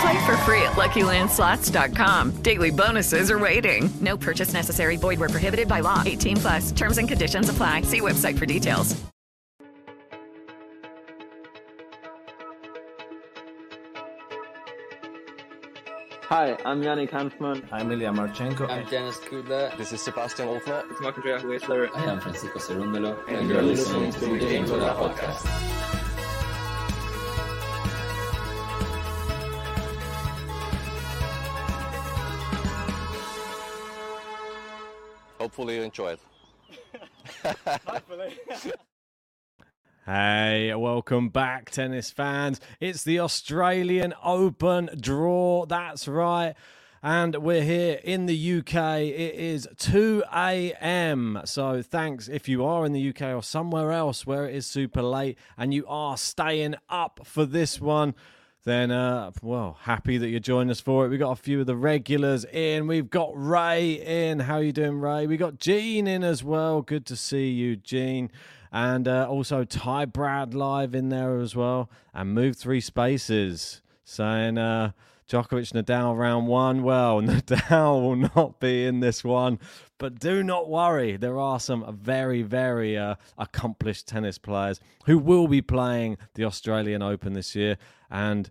Play for free at LuckyLandSlots.com. Daily bonuses are waiting. No purchase necessary. Void where prohibited by law. 18 plus. Terms and conditions apply. See website for details. Hi, I'm Yannick Hanfmann. I'm Ilya Marchenko. I'm Denis Kudla. This is Sebastian Ofner. It's Marc-Andrea Hüsler. I am Francisco Cerundolo. And, and you're listening to the Game for podcast. Hopefully you enjoy it. Hopefully. Hey, welcome back, tennis fans. It's the Australian Open draw. That's right. And we're here in the UK. It is 2 a.m. So thanks if you are in the UK or somewhere else where it is super late and you are staying up for this one. Then, uh, well, happy that you're joining us for it. We've got a few of the regulars in. We've got Ray in. How you doing, Ray? We got Gene in as well. Good to see you, Gene and uh, also Ty Brad live in there as well, and move three spaces saying uh, Djokovic Nadal round one. Well, Nadal will not be in this one, but do not worry. There are some very, very uh, accomplished tennis players who will be playing the Australian Open this year, and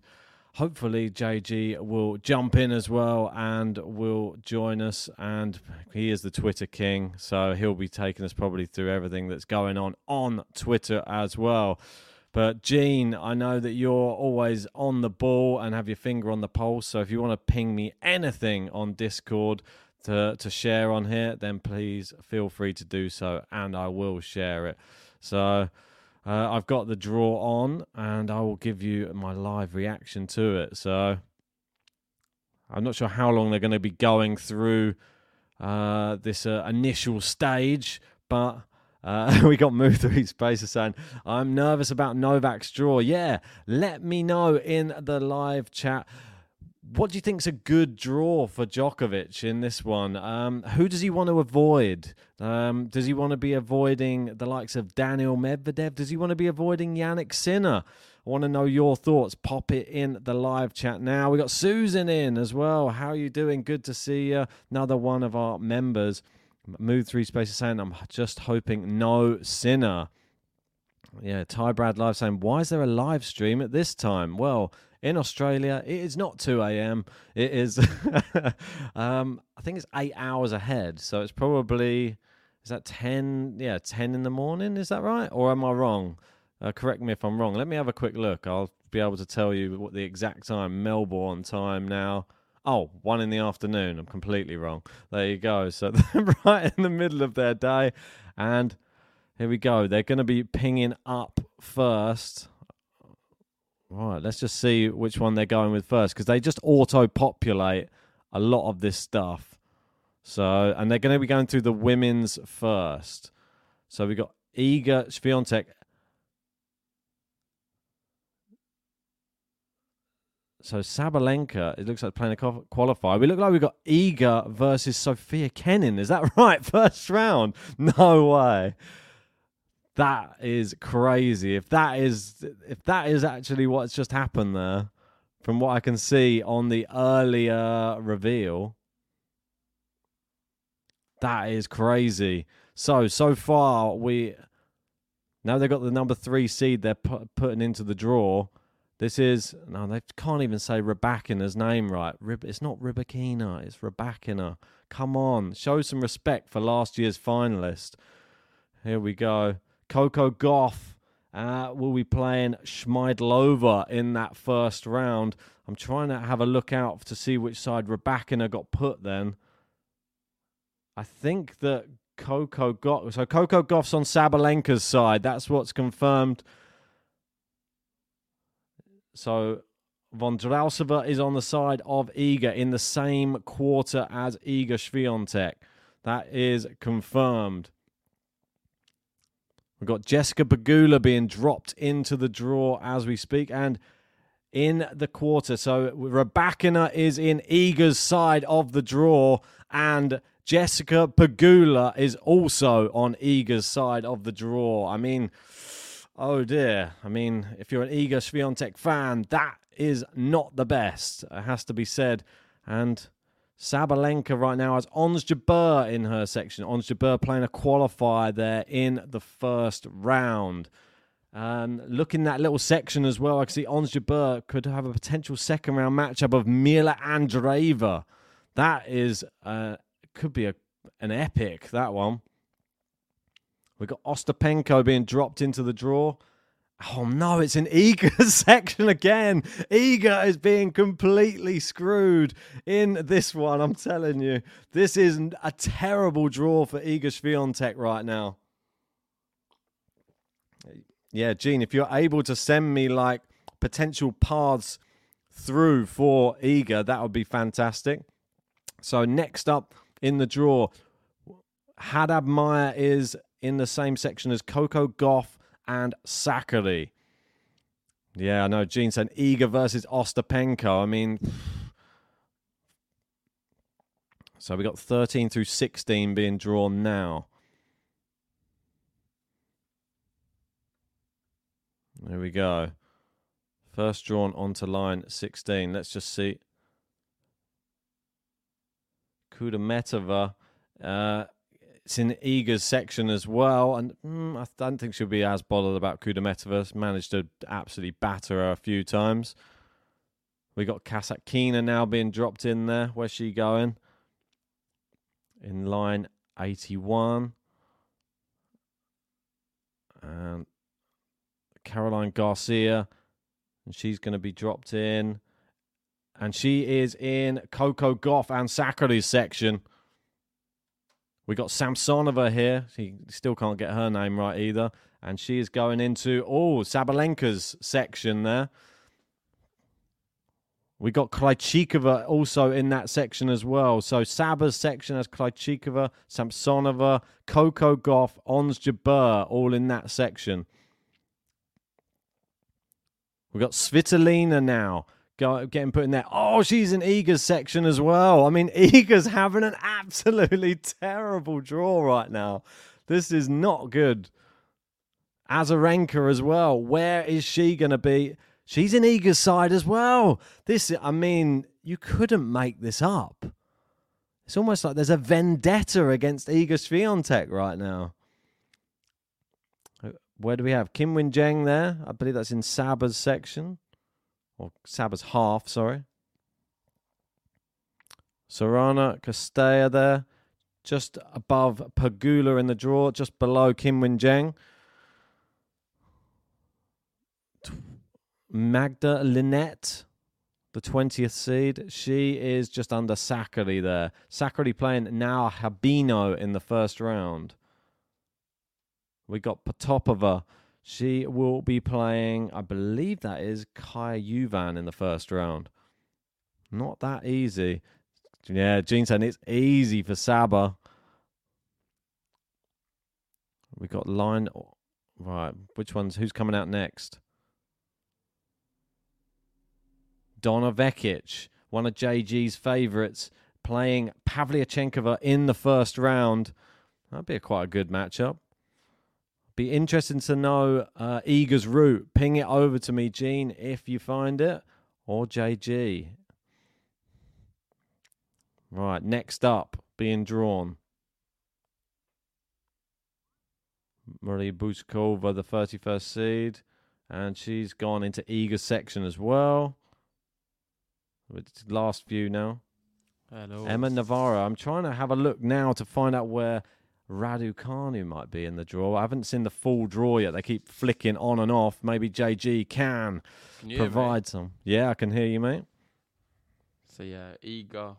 hopefully JG will jump in as well and will join us. And he is the Twitter king, so he'll be taking us probably through everything that's going on on Twitter as well. But Gene, I know that you're always on the ball and have your finger on the pulse. So if you want to ping me anything on Discord to to share on here, then please feel free to do so, and I will share it. So. Uh, I've got the draw on, and I will give you my live reaction to it. So I'm not sure how long they're going to be going through uh, this uh, initial stage, but uh, we got moved through spaces saying, I'm nervous about Novak's draw. Yeah, let me know in the live chat. What do you think's a good draw for Djokovic in this one? Um, who does he want to avoid? Um, does he want to be avoiding the likes of Daniil Medvedev? Does he want to be avoiding Jannik Sinner? I want to know your thoughts. Pop it in the live chat now. We got Susan in as well. How are you doing? Good to see you. Another one of our members. Move three spaces saying, I'm just hoping no Sinner. Yeah, Ty Brad Live saying, why is there a live stream at this time? Well, in Australia, it is not 2 a.m. It is, um, I think it's eight hours ahead. So it's probably, is that 10? Yeah, 10 in the morning. Is that right? Or am I wrong? Uh, correct me if I'm wrong. Let me have a quick look. I'll be able to tell you what the exact time, Melbourne time now. Oh, one in the afternoon. I'm completely wrong. There you go. So they're right in the middle of their day. And here we go. They're going to be pinging up first. Right, let's just see which one they're going with first because they just auto populate a lot of this stuff. So, and they're going to be going through the women's first. So we got Iga Swiatek. So Sabalenka, it looks like playing a qualifier. We look like we've got Iga versus Sofia Kenin. Is that right? First round? No way. That is crazy. If that is if that is actually what's just happened there, from what I can see on the earlier reveal, that is crazy. So so far we now they've got the number three seed they're pu- putting into the draw. This is no, they can't even say Rebakina's name right. Rib, it's not Ribakina, it's Rebakina. Come on, show some respect for last year's finalist. Here we go. Coco Gauff uh, will be playing Schmiedlova in that first round. I'm trying to have a look out to see which side Rybakina got put then. I think that Coco Gauff. So Coco Gauff's on Sabalenka's side. That's what's confirmed. So Vondrousova is on the side of Iga in the same quarter as Iga Swiatek. That is confirmed. We've got Jessica Pegula being dropped into the draw as we speak, and in the quarter. So Rybakina is in Iga's side of the draw, and Jessica Pegula is also on Iga's side of the draw. I mean, oh dear. I mean, if you're an Iga Swiatek fan, that is not the best. It has to be said. And Sabalenka right now has Ons Jabeur in her section. Ons Jabeur playing a qualifier there in the first round. Um, look in that little section as well. I can see Ons Jabeur could have a potential second round matchup of Mila Andreeva. That is uh, could be a an epic that one. We've got Ostapenko being dropped into the draw. Oh no, it's an Iga section again. Iga is being completely screwed in this one. I'm telling you, this is a terrible draw for Iga Swiatek right now. Yeah, Gene, if you're able to send me like potential paths through for Iga, that would be fantastic. So next up in the draw, Haddad Maia is in the same section as Coco Gauff and Sakkari. Yeah, I know. Gene said Iga versus Ostapenko. I mean, so we got 13 through 16 being drawn now. There we go. First drawn onto line 16. Let's just see. Kudermetova. Uh, it's in Iga's section as well, and mm, I don't think she'll be as bothered about Kudermetova. Managed to absolutely batter her a few times. We got Kasatkina now being dropped in there. Where's she going? In line 81. And Caroline Garcia, and she's going to be dropped in. And she is in Coco Gauff and Sakkari's section. We got Samsonova here. She still can't get her name right either. And she is going into, oh, Sabalenka's section there. We got Krejcikova also in that section as well. So Saba's section has Krejcikova, Samsonova, Coco Gauff, Ons Jabeur all in that section. We've got Svitolina now getting put in there. Oh, she's in Iga's section as well. I mean, Iga's having an absolutely terrible draw right now. This is not good. Azarenka as well. Where is she going to be? She's in Iga's side as well. This, I mean, you couldn't make this up. It's almost like there's a vendetta against Iga Swiatek right now. Where do we have Qinwen Zheng there? I believe that's in Saba's section or Saba's half, sorry. Sorana Cirstea there, just above Pegula in the draw, just below Kim Jeng. Magda Linette, the 20th seed, she is just under Sakkari there. Sakkari playing now Habino in the first round. We got Potapova she will be playing, I believe that is Kaja Juvan in the first round. Not that easy. Yeah, Gene saying it's easy for Saba. We got line. Right, which ones? Who's coming out next? Donna Vekic, one of JG's favourites, playing Pavlyuchenkova in the first round. That'd be a quite a good matchup Be interesting to know uh, Iga's route. Ping it over to me, Gene, if you find it, or JG. Right, next up, being drawn. Marie Bouzkova, the 31st seed, and she's gone into Iga's section as well. It's last few now. Hello. Emma Navarro. I'm trying to have a look now to find out where Raducanu might be in the draw. I haven't seen the full draw yet. They keep flicking on and off. Maybe JG can, Can you hear me? provide some. Yeah, I can hear you, mate. So yeah, Iga.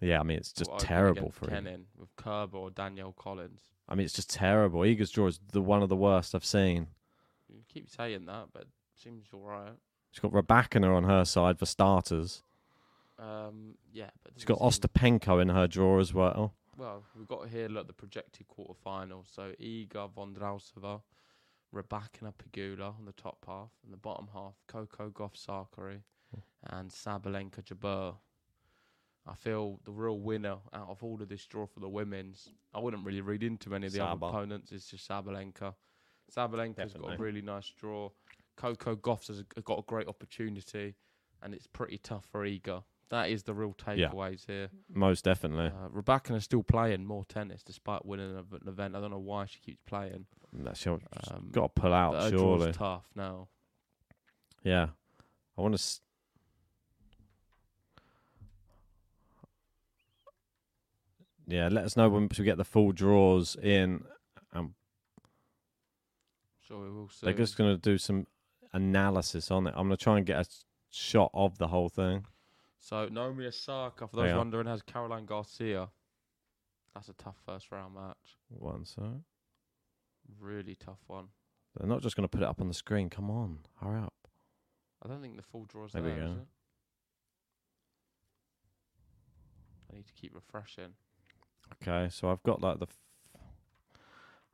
Yeah, I mean it's just terrible for him. With Kerber or Danielle Collins. I mean it's just terrible. Iga's draw is the one of the worst I've seen. You keep saying that, but seems all right. She's got Rybakina on her side for starters. Um, yeah, but She's got Ostapenko in her draw as well. Well, we've got here look the projected quarterfinals. So Iga Vondrousova, Rybakina Pegula on the top half, and the bottom half Coco Gauff Sakkari hmm. and Sabalenka Jabeur. I feel the real winner out of all of this draw for the women's. I wouldn't really read into any of the Saba. other opponents. It's just Sabalenka. Sabalenka's got a really nice draw. Coco Gauff's has got a great opportunity, and it's pretty tough for Iga. That is the real takeaways here. Most definitely. Uh, Rebecca is still playing more tennis despite winning an event. I don't know why she keeps playing. That's Um, got to pull out her surely. draw's tough now. Yeah, I want to. S- yeah, let us know when we get the full draws in. Um, Sure, we will see. they're just going to do some analysis on it. I'm going to try and get a shot of the whole thing. So Naomi Osaka, for those wondering, has Caroline Garcia. That's a tough first round match. One so Really tough one. they're not just going to put it up on the screen. Come on, hurry up. I don't think the full draw's There there, we is go. it? I need to keep refreshing. Okay, so I've got like the. F-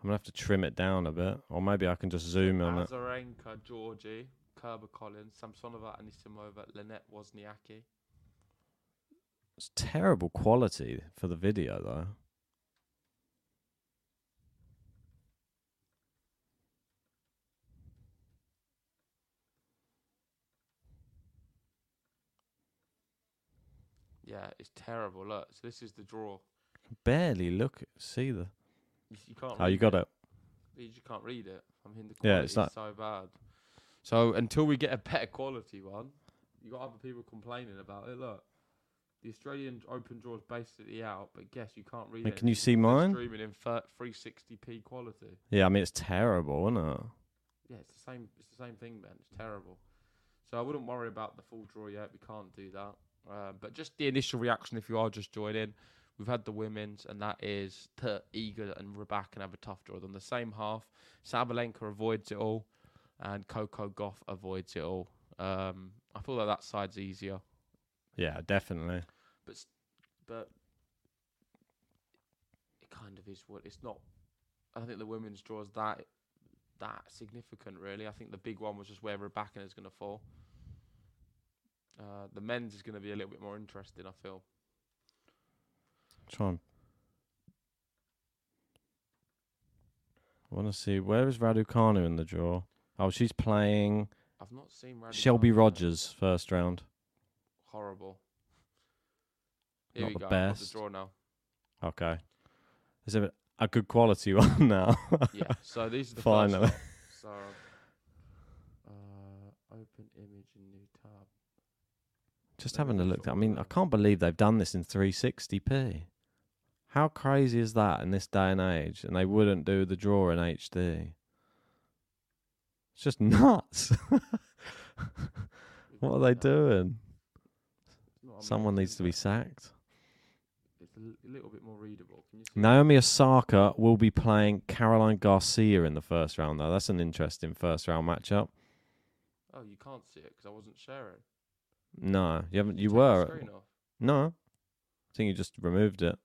I'm gonna have to trim it down a bit, or maybe I can just zoom in on it. Azarenka, Giorgi, Kerber Collins, Samsonova, Anisimova, Linette Wozniacki. It's terrible quality for the video though. Yeah, it's terrible. Look, so this is the draw. Barely look see the. You, you can't. Oh, you got it. You just can't read it. I mean, the Yeah, it's is like- so bad. So until we get a better quality one, you got other people complaining about it. Look, the Australian Open draw is basically out, but guess you can't read it. can you see mine? Streaming in 360p quality. Yeah, I mean it's terrible, isn't it? Yeah, it's the same. It's the same thing, man. It's terrible. So I wouldn't worry about the full draw yet. We can't do that. Uh, but just the initial reaction, if you are just joining, we've had the women's, and that is that Iga and Rebecca can have a tough draw. On the same half, Sabalenka avoids it all, and Coco Gauff avoids it all. Um, I feel like that side's easier, Yeah, definitely. but s- but it kind of is what it's not. I don't think the women's draw is that that significant, really. I think the big one was just where Rebecca is going to fall. Uh, the men's is going to be a little bit more interesting, I feel. Try and. I want to see where is Raducanu in the draw. Oh, she's playing I've not seen Shelby. Rogers first round. Horrible. Here Not we the go. I've got best. the draw now. Okay, is it a good quality one now? Yeah. So these are the Finally. lot. So, uh, open image in new tab. Just having a look. I mean, I can't believe they've done this in 360p. How crazy is that in this day and age? And they wouldn't do the draw in HD. It's just nuts. what are they doing? Someone needs to be sacked. It's a little bit more readable. You? Naomi Osaka will be playing Caroline Garcia in the first round, though. That's an interesting first round matchup. Oh, you can't see it because I wasn't sharing. No, you haven't. You the were. off. No, I think you just removed it.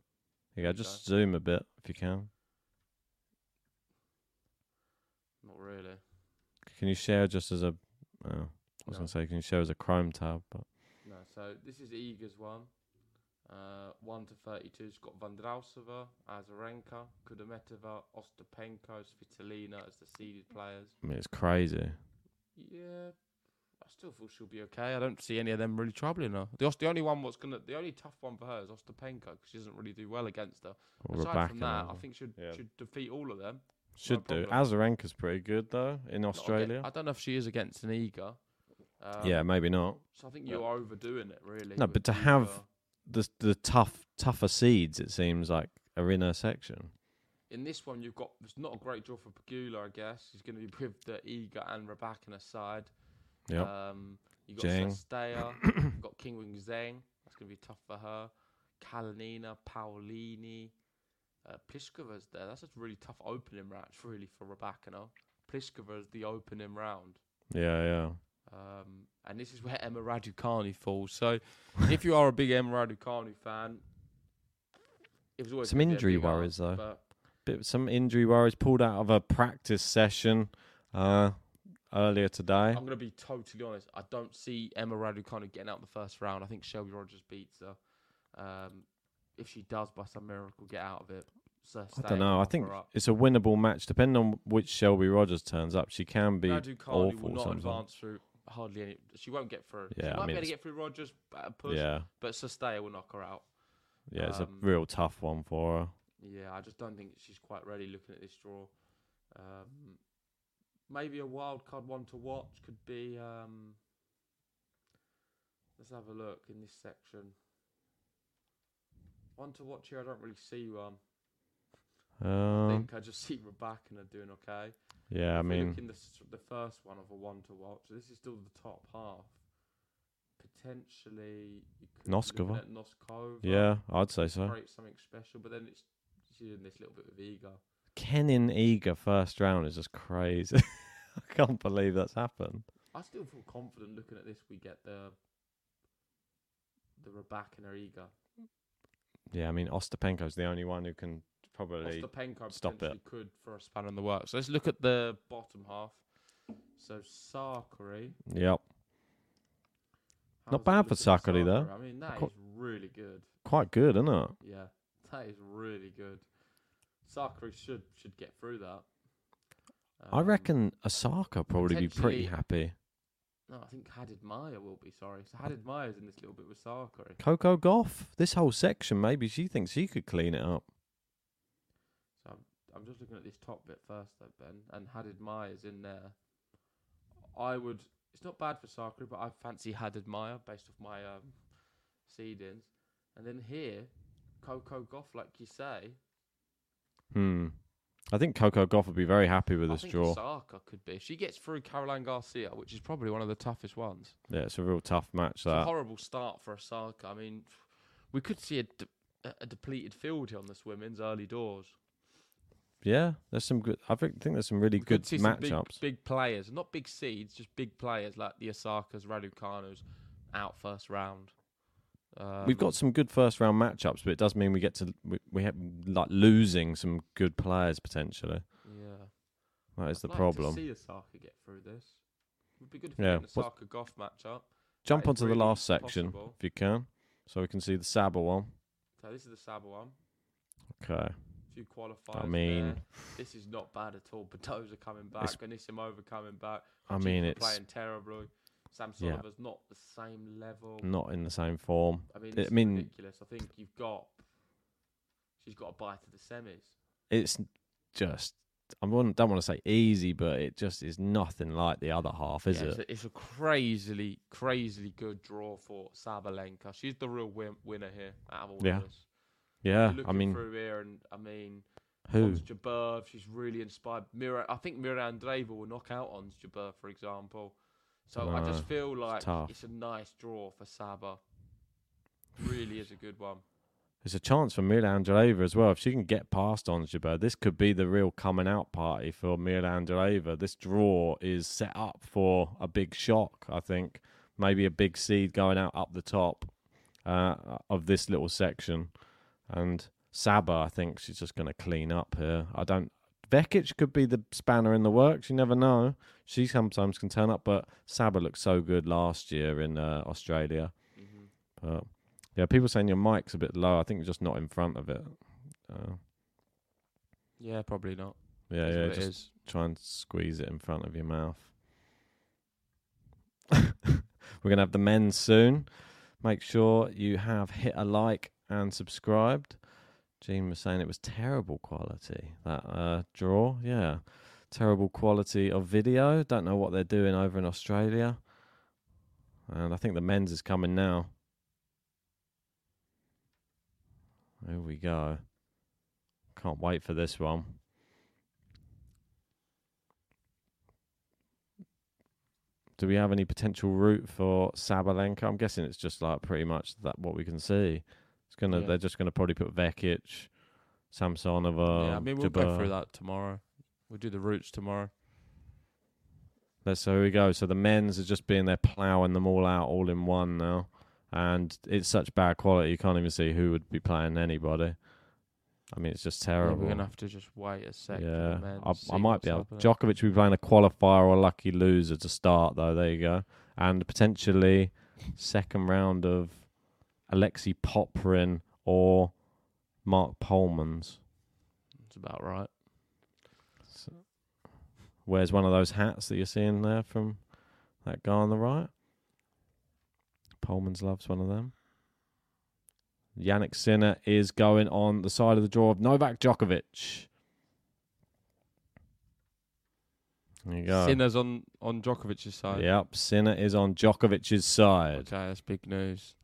Here you go. Just Okay. zoom a bit if you can. Not really. Can you share just as a? Oh, I was No. gonna say, can you share as a Chrome tab? But. So this is Iga's one. Uh, 1 to 32 It's got Vondrousova, Azarenka, Kudermetova, Ostapenko, Svitolina as the seeded players. I mean, it's crazy. Yeah, I still feel she'll be okay. I don't see any of them really troubling her. The, the only one what's gonna, the only tough one for her is Ostapenko because she doesn't really do well against her. Or Aside from that, I or- think should yeah. should defeat all of them. Should do. Azarenka's pretty good though in Not aga- Australia. I don't know if she is against an Iga. Um, yeah, maybe not. So I think you're overdoing it, really. No, but to have the the tough tougher seeds, it seems like are in her section. in this one, you've got it's not a great draw for Pegula, I guess. He's going to be with the Iga and Rybakina side. Yep. Um, you got. Cirstea, you've got Qinwen Zheng. That's going to be tough for her. Kalinina, Paolini, uh, Pliskova's there. That's a really tough opening match, really, for Rybakina. Pliskova's the opening round. Yeah, yeah. Um, and this is where Emma Raducanu falls. So, if you are a big Emma Raducanu fan, it was always Some gonna be a injury worries though. Bit some injury worries pulled out of a practice session uh, earlier today. I'm going to be totally honest. I don't see Emma Raducanu getting out the first round. I think Shelby Rogers beats her. Um, if she does, by some miracle, get out of it. So I don't know. I think it's a winnable match, depending on which Shelby Rogers turns up. She can be Raducanu awful will not sometimes. advance through hardly any. She won't get through. Yeah, she I might mean, be able to get through Rogers push. Yeah. but Cirstea will knock her out. Yeah, it's a Um, real tough one for her. Yeah, I just don't think she's quite ready looking at this draw. Um, maybe a wild card one to watch could be. Um, let's have a look in this section. One to watch here, I don't really see one. I Um, think I just see Rebecca doing okay. Yeah, I mean- look in the the first one of a one to watch. This is still the top half. Potentially, you could Noskova. Noskova. Yeah, I'd say so. Create something special, but then it's she's in this little bit of ego. Kenin Iga first round is just crazy. I can't believe that's happened. I still feel confident looking at this. We get the the Rebecca and ego. Yeah, I mean Ostapenko's the only one who can probably Ostapenko stop potentially it. could for a span in the works. So let's look at the bottom half. So Sakkari. Yep. Not bad for Sakkari though. I mean, that is Quite- really good. Quite good, isn't it? Yeah, that is really good. Sakkari should should get through that. I reckon Osaka probably be pretty Um, potentially- happy. No, I think Haddad Maia will be. Sorry, so Haddad Maia's in this little bit with Sakkari. Coco Gauff, this whole section, maybe she thinks she could clean it up. I'm, just looking at this top bit first, though, Ben, and Haddad Maia's in there. I would. It's not bad for Sakkari, but I fancy Haddad Maia based off my um, seedings. And then here, Coco Gauff, like you say, Hmm. I think Coco Gauff would be very happy with I this think draw. Osaka could be. If she gets through Caroline Garcia, which is probably one of the toughest ones. Yeah, it's a real tough match. It's a That. horrible start for a Osaka. I mean, we could see a, de- a- a depleted field here on this women's early doors. Yeah, there's some good. I think there's some really We good some big, matchups. big players, not big seeds, just big players like the Osakas, Raducanu's out first round. Um, We've got some good first round matchups, but it does mean we get to we, we have like losing some good players potentially. Yeah, That is I'd the like problem. To see Osaka get through this. Would be good if we Yeah, an Osaka Gauff matchup. Jump That onto the really last section possible. if you can, so we can see the Saber one. So this is the Saba one. Okay. Few qualifiers. mean- there. this is not bad at all. Badosa coming back, Anisimova coming back. I mean, it's- playing terribly. Sam Yeah. Not the same level. Not in the same form. I mean, I mean, ridiculous. I think you've got. She's got a bite to the semis. it's just I don't want to say easy, but it just is nothing like the other half, is Yeah, it? It's a, it's a crazily, crazily good draw for Sabalenka. She's the real win- winner here out of all Yeah. of this. Yeah, I mean- through here, and I mean, Who? Ons Jabeur, she's really inspired. Mirra, I think Mirra Andreeva will knock out on Jabeur, for example. So I just feel like tough. it's a nice draw for Saba. Really is a good one. There's a chance for Mila Andreeva as well. If she can get past Ons Jabeur, this could be the real coming out party for Mila Andreeva. This draw is set up for a big shock, I think. Maybe a big seed going out up the top uh, of this little section. And Saba, I think she's just going to clean up here. I don't. Vekic could be the spanner in the works. You never know. She sometimes can turn up, but Saba looked so good last year in uh, Australia. But Yeah, people saying your mic's a bit low. I think you're just not in front of it. Uh, Yeah, probably not. yeah, Is yeah. Just is. try and squeeze it in front of your mouth. We're gonna have the men soon. Make sure you have hit a like and subscribed. Gene was saying it was terrible quality that uh, draw. Yeah, terrible quality of video. Don't know what they're doing over in Australia. And I think the men's is coming now. Here we go. Can't wait for this one. Do we have any potential route for Sabalenka? I'm guessing it's just like pretty much that what we can see. Gonna Yeah. they're just gonna probably put Vekic, Samsonova. yeah, I mean we'll go through that tomorrow. We'll do the routes tomorrow. Let's so here we go. So the men's are just being there ploughing them all out all in one now. And it's such bad quality you can't even see who would be playing anybody. I mean it's just Yeah, terrible. we're gonna have to just wait a sec. Yeah, I, I might be able. Djokovic will be playing a qualifier or a lucky loser to start, though. There you go, and potentially second round of Alexei Popyrin or Marc Polmans. That's about right. Wears one of those hats that you're seeing there from that guy on the right. Polmans loves one of them. Jannik Sinner is going on the side of the draw of Novak Djokovic. There you go. Sinner's on on Djokovic's side. Yep, Sinner is on Djokovic's side. Okay, that's big news.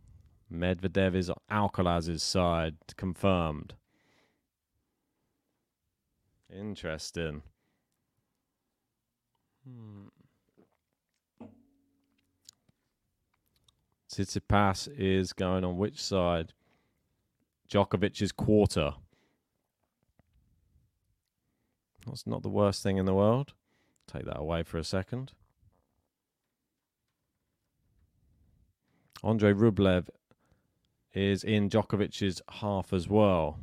Medvedev is on Alcaraz's side, confirmed. Interesting. Hmm. Tsitsipas is going on which side? Djokovic's quarter. That's not the worst thing in the world. Take that away for a second. Andre Rublev is in Djokovic's half as well.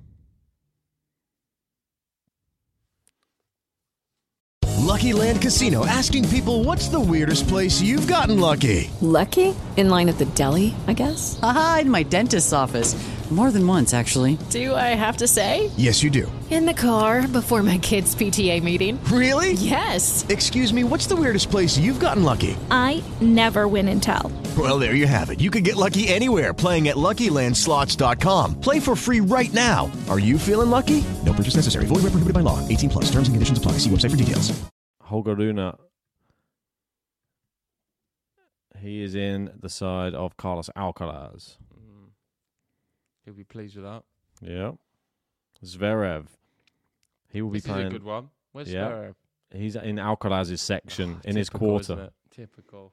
Lucky Land Casino asking people what's the weirdest place you've gotten lucky? Lucky? In line at the deli, I guess? Aha, in my dentist's office. More than once, actually. Do I have to say? Yes, you do. In the car before my kids' PTA meeting. Really? Yes. Excuse me, what's the weirdest place you've gotten lucky? I never win and tell. Well, there you have it. You can get lucky anywhere playing at LuckyLandSlots.com. Play for free right now. Are you feeling lucky? No purchase necessary. Void where prohibited by law. 18 plus. Terms and conditions apply. See website for details. Holger Rune. He is in the side of Carlos Alcaraz. He'll be pleased with that. Yeah. Zverev. He will This be is playing. a good one. Where's yeah. Zverev? He's in Alcaraz's section ah, in his quarter. Typical.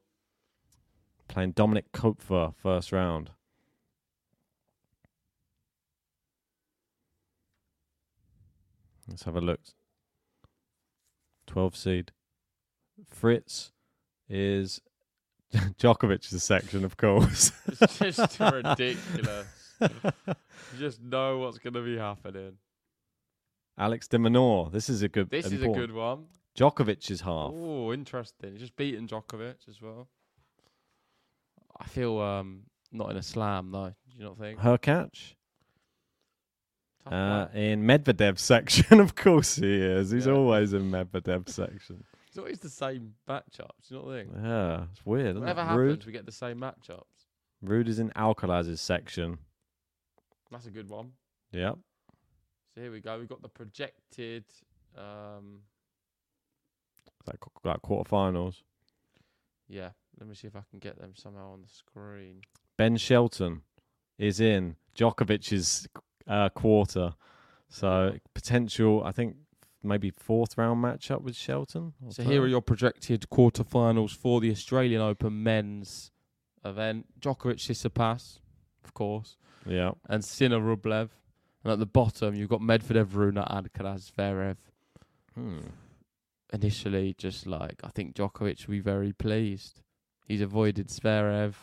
Playing Dominik Koepfer first round. Let's have a look. 12 seed. Fritz is Djokovic's section, of course. It's just ridiculous. You just know what's going to be happening. Alex de Minaur. This is a good. This is a good one. Djokovic's half. Oh, interesting. He's just beaten Djokovic as well. I feel um not in a slam though. Do you not think? Hurkacz. Uh, in Medvedev's section, of course he is. He's Yeah. always in Medvedev's section. It's always the same matchups. Do you not think? Yeah, it's weird. Isn't Whatever it? happens, Ruud. we get the same matchups. Ruud is in Alcaraz's section. That's a good one. Yep. So here we go. We've got the projected. Um, Like, like quarterfinals. yeah. Let me see if I can get them somehow on the screen. Ben Shelton is in Djokovic's uh, quarter. So potential, I think, maybe fourth round matchup with Shelton. So here are your projected quarterfinals for the Australian Open men's event. Djokovic Tsitsipas, of course, Yeah. and Sinner Rublev. And at the bottom, you've got Medvedev, Rune, Alcaraz, Zverev. Hmm. Initially, just like I think Djokovic will be very pleased. He's avoided Zverev.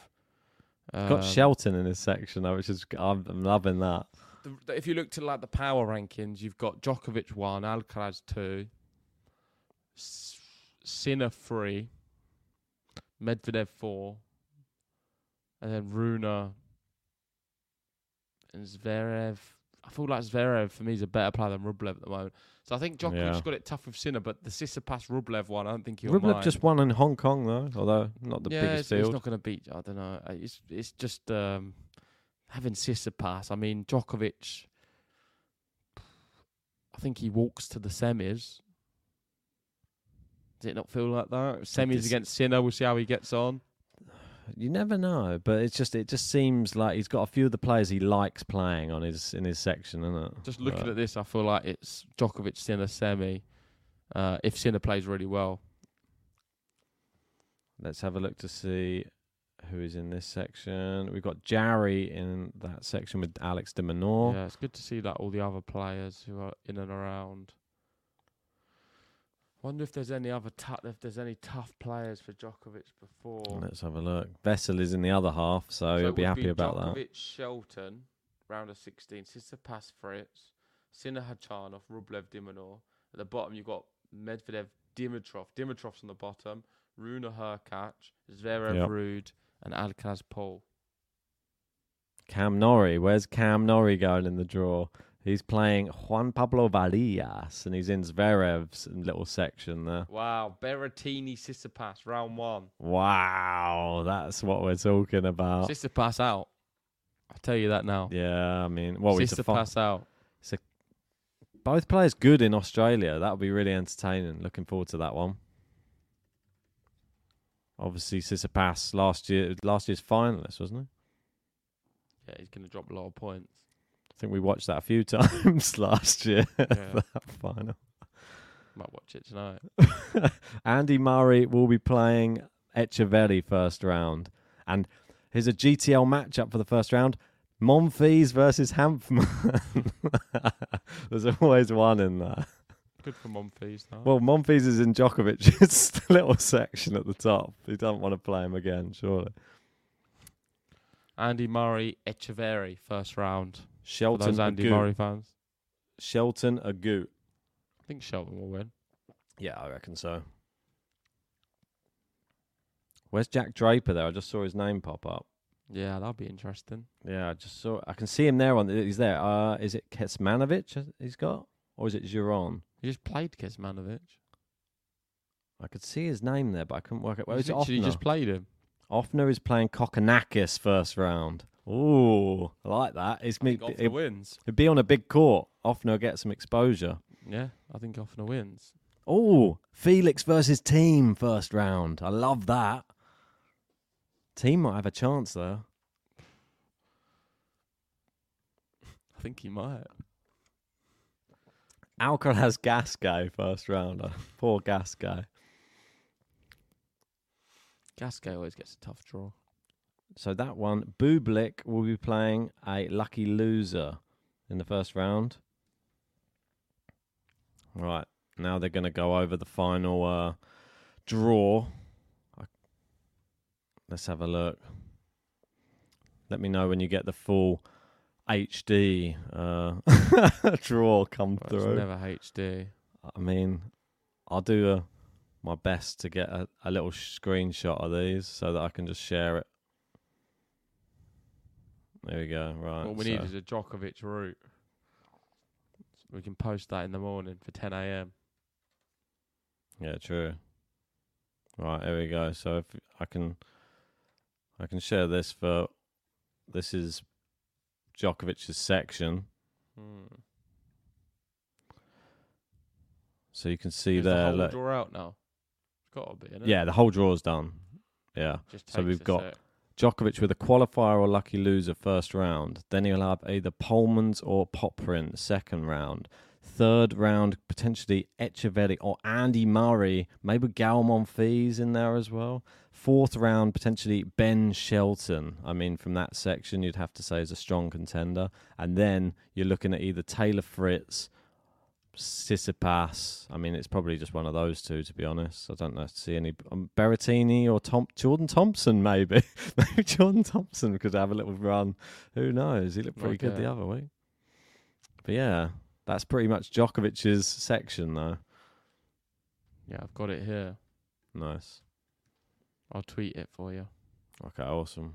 He's got Um, Shelton in his section, though, which is I'm, I'm loving that. the, the- if you look to like the power rankings, you've got Djokovic one, Alcaraz two, S- Sinner three, Medvedev four, and then Rune and Zverev. I feel like Zverev for me is a better player than Rublev at the moment. So I think Djokovic's Yeah. got it tough with Sinner, but the Tsitsipas Rublev one, I don't think he'll Rublev mind. just won in Hong Kong though, although not the yeah, biggest it's field. not going to beat. I don't know. Uh, It's it's just um, having Tsitsipas. I mean, Djokovic. I think he walks to the semis. Does it not feel like that? Semis against Sinner. We'll see how he gets on. You never know, but it's just it just seems like he's got a few of the players he likes playing on his in his section, isn't it? Just looking But- at this, I feel like it's Djokovic Sinner semi. Uh, if Sinner plays really well, Let's have a look to see who is in this section. We've got Jarry in that section with Alex de Minaur. yeah, it's good to see that all the other players who are in and around. Wonder if there's any other if there's any tough players for Djokovic before. Let's have a look. Vessel is in the other half, so, So he'll be happy about that. Djokovic, Shelton, round of 16. Tsitsipas, Fritz, Sinner, Khachanov, Rublev, de Minaur. At the bottom, you've got Medvedev, Dimitrov. Dimitrov's on the bottom. Rune, Hurkacz, Zverev, Yep. Ruud, and Alcaraz, Paul. Cam Norrie, where's Cam Norrie going in the draw? He's playing Juan Pablo Varillas, and he's in Zverev's little section there. Wow, Berrettini, Tsitsipas, round one. Wow, that's what we're talking about. Tsitsipas out. I'll tell you that now. Yeah, I mean, well, it's a fi- out. It's a, both players good in Australia. That would be really entertaining. Looking forward to that one. Obviously, Tsitsipas last year, last year's finalist, wasn't he? Yeah, he's going to drop a lot of points. I think we watched that a few times last year. Yeah. that final. Might watch it tonight. Andy Murray will be playing Etcheverry first round, and here's a GTL matchup for the first round: Monfils versus Hanfmann. There's always one in there. Good for Monfils, though. Well, Monfils is in Djokovic's little section at the top. He doesn't want to play him again, surely. Andy Murray, Etcheverry, first round. Shelton those Andy Agut. Murray fans. Shelton Agut. I think Shelton will win. Yeah, I reckon so. Where's Jack Draper there? I just saw his name pop up. Yeah, that'll be interesting. Yeah, I just saw. I can see him there. On he's there. Uh, is it Kecmanovic he's got, or is it Giron? He just played Kecmanovic. I could see his name there, but I couldn't work He's is it? Ofner. just played him. Ofner is playing Kokkinakis first round. Ooh, I like that. It's me. Ofner it- wins. It'd be on a big court. Ofner get some exposure. Yeah, I think Ofner wins. Oh, Felix versus Thiem first round. I love that. Thiem might have a chance though. I think he might. Alcaraz Gasquet first rounder. Uh, poor Gasquet. Gasquet always gets a tough draw. So that one, Bublik will be playing a lucky loser in the first round. Right now they're going to go over the final uh, draw. Let's have a look. Let me know when you get the full HD uh, draw come it's through. never HD. I mean, I'll do uh my best to get a, a little screenshot of these so that I can just share it. There we go. Right. What we so- need is a Djokovic route. We can post that in the morning for 10 a.m. Yeah, true. Right, there we go. So if I can, I can share this for. This is Djokovic's section, Hmm. so you can see Is there. the whole look, draw out now? It's got to be, yeah, the whole draw's done. Yeah. Just so we've got sec. Djokovic with a qualifier or lucky loser first round. Then he'll have either Polmans or Popyrin second round. Third round, potentially Etcheverry or Andy Murray. Maybe Gael Monfils in there as well. Fourth round, potentially Ben Shelton. I mean, from that section, you'd have to say is a strong contender. And then you're looking at either Taylor Fritz, Tsitsipas. I mean, it's probably just one of those two, to be honest. I don't know see any um, Berrettini or Tom Jordan Thompson. Maybe, maybe Jordan Thompson could have a little run. Who knows? He looked pretty good the other week. But yeah, that's pretty much Djokovic's section, though. Yeah, I've got it here. Nice. I'll tweet it for you. Okay, awesome.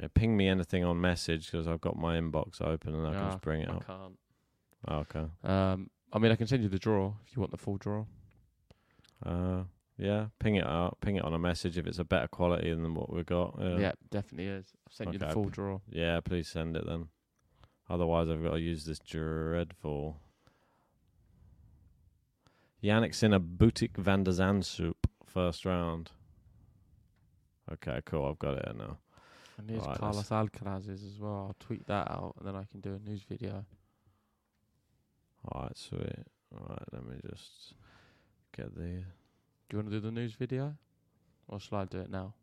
Yeah, ping me anything on message because I've got my inbox open and I can just bring it I up. can't. Oh, okay. Um, I mean, I can send you the draw if you want the full draw. Uh, yeah, ping it out. Ping it on a message if it's a better quality than what we've got. Yeah, Yeah, definitely is. I've sent you the Okay. full draw. Yeah, please send it then. Otherwise, I've got to use this dreadful. Jannik Sinner Botic van de Zandschulp first round. Okay, cool. I've got it now. And here's Right, Carlos Alcaraz's as well. I'll tweet that out and then I can do a news video. All right, sweet. All right, let me just get the. Do you want to do the news video? Or shall I do it now?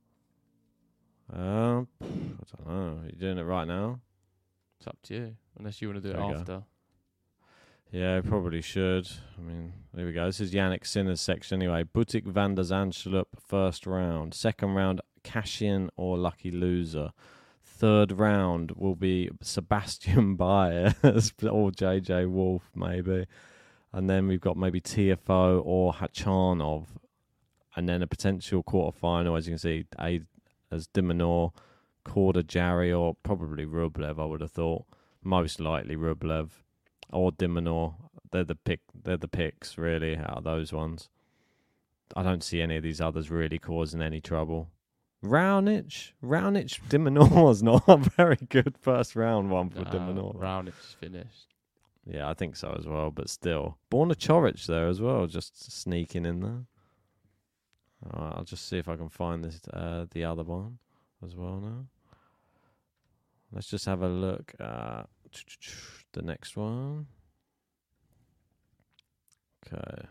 Um, I don't know. Are you doing it right now? It's up to you. Unless you want to do There it we go. after. Yeah, probably should. I mean, there we go. This is Jannik Sinner's section anyway. Botic van de Zandschulp, first round. Second round, cash in or lucky loser. Third round will be Sebastian Baez or JJ Wolf, maybe. And then we've got maybe Tiafoe or Khachanov. And then a potential quarterfinal, as you can see, A as de Minaur, Korda Jarry, or probably Rublev, I would have thought. Most likely Rublev or de Minaur. They're the pick. They're the picks really out of those ones. I don't see any of these others really causing any trouble. Raonic, Raonic, de Minaur's not a very good first round one for Nah, Dimonor. It's finished. Yeah, I think so as well. But still, Borna Coric there as well, just sneaking in there. All right, I'll just see if I can find this uh, the other one as well now. Let's just have a look at the next one. Okay.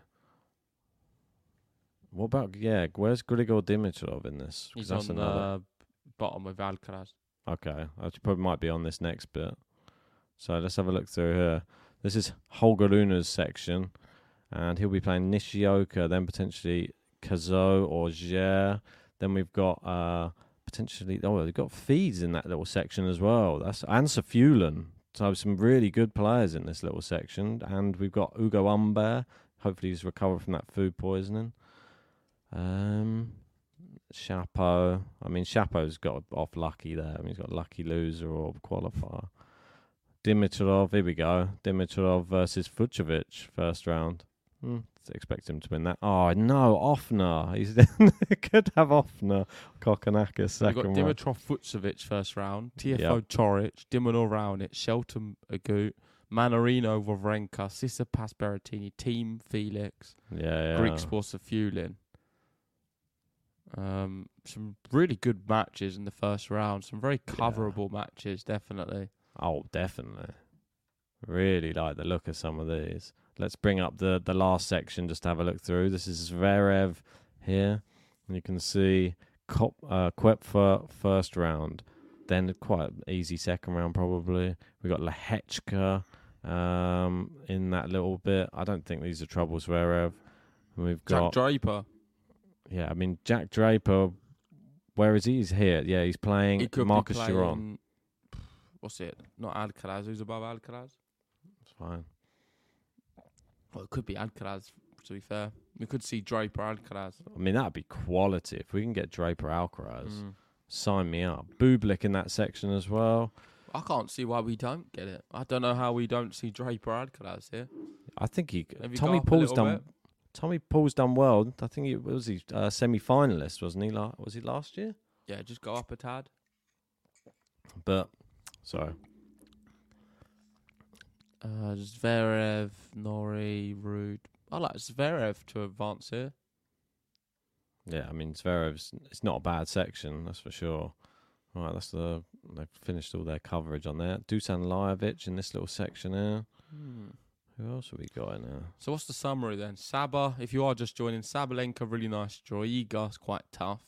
What about yeah? Where's Grigor Dimitrov in this? 'Cause He's that's on another- the bottom with Alcaraz. Okay, I probably might be on this next bit. So let's have a look through here. This is Holger Rune's section, and he'll be playing Nishioka, then potentially Kazo or Jer. Then we've got uh, potentially oh, they've got feeds in that little section as well. That's and Safiullin. So some really good players in this little section, and we've got Ugo Humbert. Hopefully he's recovered from that food poisoning. Um, Chapeau. I mean, Chapeau's got off lucky there. I mean, he's got lucky loser or qualifier. Dimitrov, here we go. Dimitrov versus Fucsovics, first round. Hmm, expect him to win that. Oh, no, Ofner. He's could have Ofner. Kokkinakis, We've second got round. Dimitrov Fucsovics first round, Tiafoe Yep. Coric, Dimonor Raonic, Shelton Agut, Mannarino Wawrenka, Tsitsipas Berrettini, Thiem Felix, Yeah, yeah. Griekspoor Safiullin. Um, some really good matches in the first round. Some very coverable matches, definitely. Oh, definitely. Really like the look of some of these. Let's bring up the, the last section just to have a look through. This is Zverev here. And you can see Kop, uh, Koepfer first round. Then quite easy second round, probably. we got Lehecka um, in that little bit. I don't think these are troubles, Zverev. And We've Jack got Draper. Yeah, I mean, Jack Draper, where is he? He's here. Yeah, he's playing He could Marcus playing, What's it? Not Alcaraz. Who's above Alcaraz? It's fine. Well, it could be Alcaraz. To be fair, we could see Draper Alcaraz. I mean, that'd be quality if we can get Draper Alcaraz. Mm. Sign me up. Bublik in that section as well. I can't see why we don't get it. I don't know how we don't see Draper Alcaraz here. I think he. Tommy got up a Paul's done. bit? Tommy Paul's done well. I think he was he uh, semi-finalist, wasn't he? La- was he last year? Yeah, just go up a tad. But sorry, Uh, Zverev, Norrie, Ruud. I like Zverev to advance here. yeah. I mean, Zverev's. It's not a bad section, that's for sure. All right, that's the. They've finished all their coverage on there. Dusan Lajovic in this little section here. Hmm. Who else have we got in there? So what's the summary then? Saba, if you are just joining, Sabalenka, really nice draw. Iga, quite tough.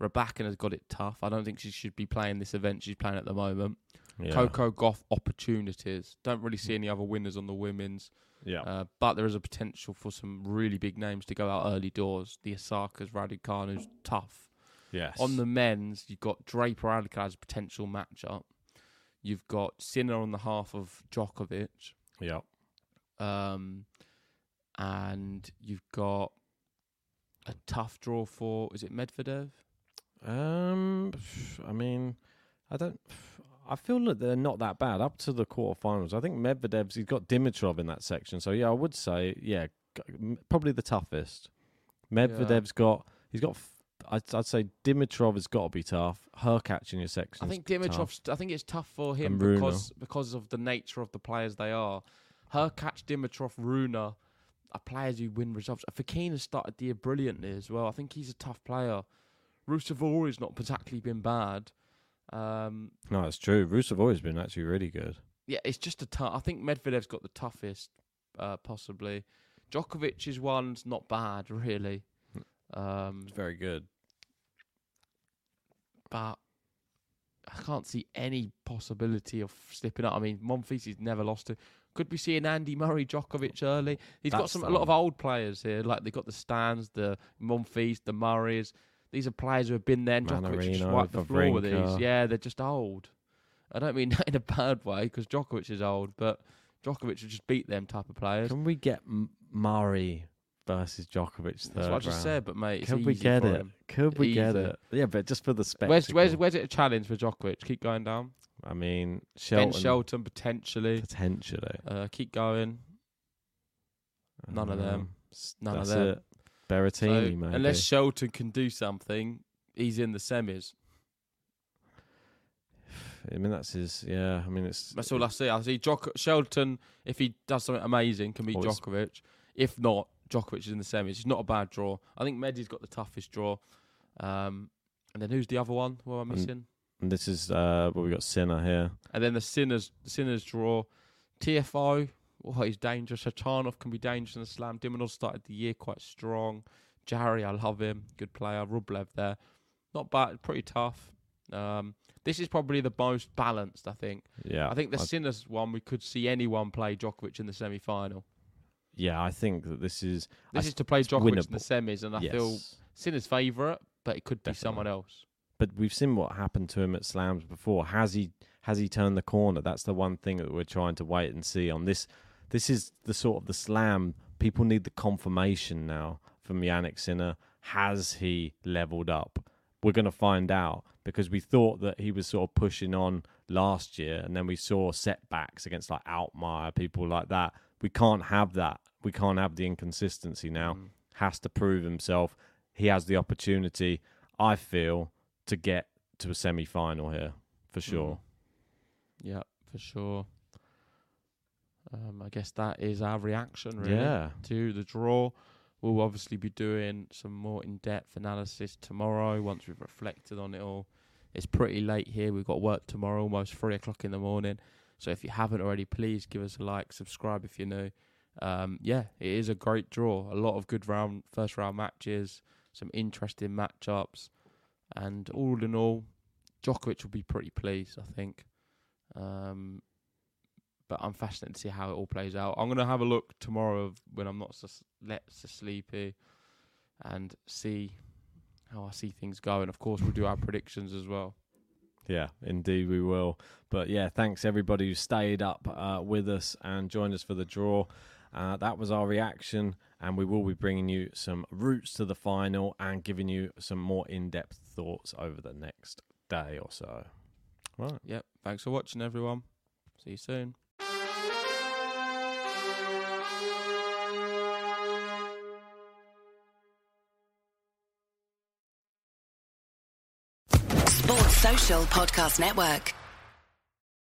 Rybakina has got it tough. I don't think she should be playing this event she's playing at the moment. Yeah. Coco Gauff opportunities. Don't really see any other winners on the women's. Yeah. Uh, but there is a potential for some really big names to go out early doors. The Osakas, Raducanu, who's tough. Yes. On the men's, you've got Draper Alcaraz as a potential matchup. You've got Sinner on the half of Djokovic. Yep. Um, and you've got a tough draw for is it Medvedev? Um, I mean, I don't. I feel that they're not that bad up to the quarterfinals. I think Medvedev's he's got Dimitrov in that section, so yeah, I would say yeah, probably the toughest. Medvedev's got he's got. I'd, I'd say Dimitrov has got to be tough. Her catching your section. I think Dimitrov's. I think it's tough for him because because of the nature of the players they are. Hurkacz Dimitrov, Rune, are players who win results. Fokina started the year brilliantly as well. I think he's a tough player. Ruusuvuori's not particularly been bad. Um, No, it's true. Rusev always been actually really good. yeah, it's just a tough. I think Medvedev's got the toughest, uh, possibly. Djokovic's one's not bad, really. Um, It's very good. but I can't see any possibility of slipping up. I mean, Monfils he's never lost to. Could be seeing Andy Murray, Djokovic early. He's got some a lot of old players here. Like they've got the Stans, the Monfils, the Murrays. These are players who have been there. And Djokovic just wiped the floor with these. Yeah, they're just old. I don't mean that in a bad way because Djokovic is old, but Djokovic would just beat them type of players. Can we get M- Murray versus Djokovic third That's what I just round? said, but mate, it's Could we easy get for it? him. Could we get Easy. it? Yeah, but just for the spectacle. Where's where's where's it a challenge for Djokovic? Keep going down. I mean, Shelton, Ben Shelton potentially. potentially. Uh, keep going. None of them. S- None of that's them. it. Berrettini, So, maybe. unless Shelton can do something, he's in the semis. I mean, that's his. Yeah, I mean, it's. That's all I see. I see Djok- Shelton if he does something amazing can beat Well, it's- Djokovic. If not, Djokovic is in the semis. It's not a bad draw. I think Medi's got the toughest draw. Um, and then who's the other one? Who am I missing? And this is uh, well, we got Sinner here. And then the Sinners, the Sinners draw. Tiafoe, oh, he's dangerous. Khachanov can be dangerous in the slam. de Minaur started the year quite strong. Jarry, I love him. Good player. Rublev there. Not bad. Pretty tough. Um, this is probably the most balanced, I think. Yeah, I think the Sinners one, we could see anyone play Djokovic in the semi final. Yeah, I think that this is. This I is to play Djokovic in the semis, and I feel Yes. Sinner's favourite, but it could be Definitely. someone else. But we've seen what happened to him at slams before. Has he has he turned the corner? That's the one thing that we're trying to wait and see on this. This is the sort of the slam. People need the confirmation now from Jannik Sinner. Has he leveled up? We're going to find out because we thought that he was sort of pushing on last year, and then we saw setbacks against like Altmaier, people like that. We can't have that. We can't have the inconsistency now. Mm. Has to prove himself. He has the opportunity. I feel to get to a semi final here for sure. Yeah, for sure. Um, I guess that is our reaction, really, Yeah. to the draw. We'll obviously be doing some more in-depth analysis tomorrow once we've reflected on it all. It's pretty late here. We've got work tomorrow, almost three o'clock in the morning. So if you haven't already, please give us a like, subscribe if you're new. Um, yeah, it is a great draw. A lot of good round first round matches, some interesting matchups, and all in all, Djokovic will be pretty pleased, I think. Um, but I'm fascinated to see how it all plays out. I'm gonna have a look tomorrow when I'm not so, let so sleepy, and see how I see things go. And of course, we'll do our predictions as well. Yeah, indeed we will. But yeah, thanks everybody who stayed up uh, with us and joined us for the draw. Uh, that was our reaction, and we will be bringing you some routes to the final and giving you some more in-depth thoughts over the next day or so. Right. Yep. Thanks for watching, everyone. See you soon. Sports Social Podcast Network.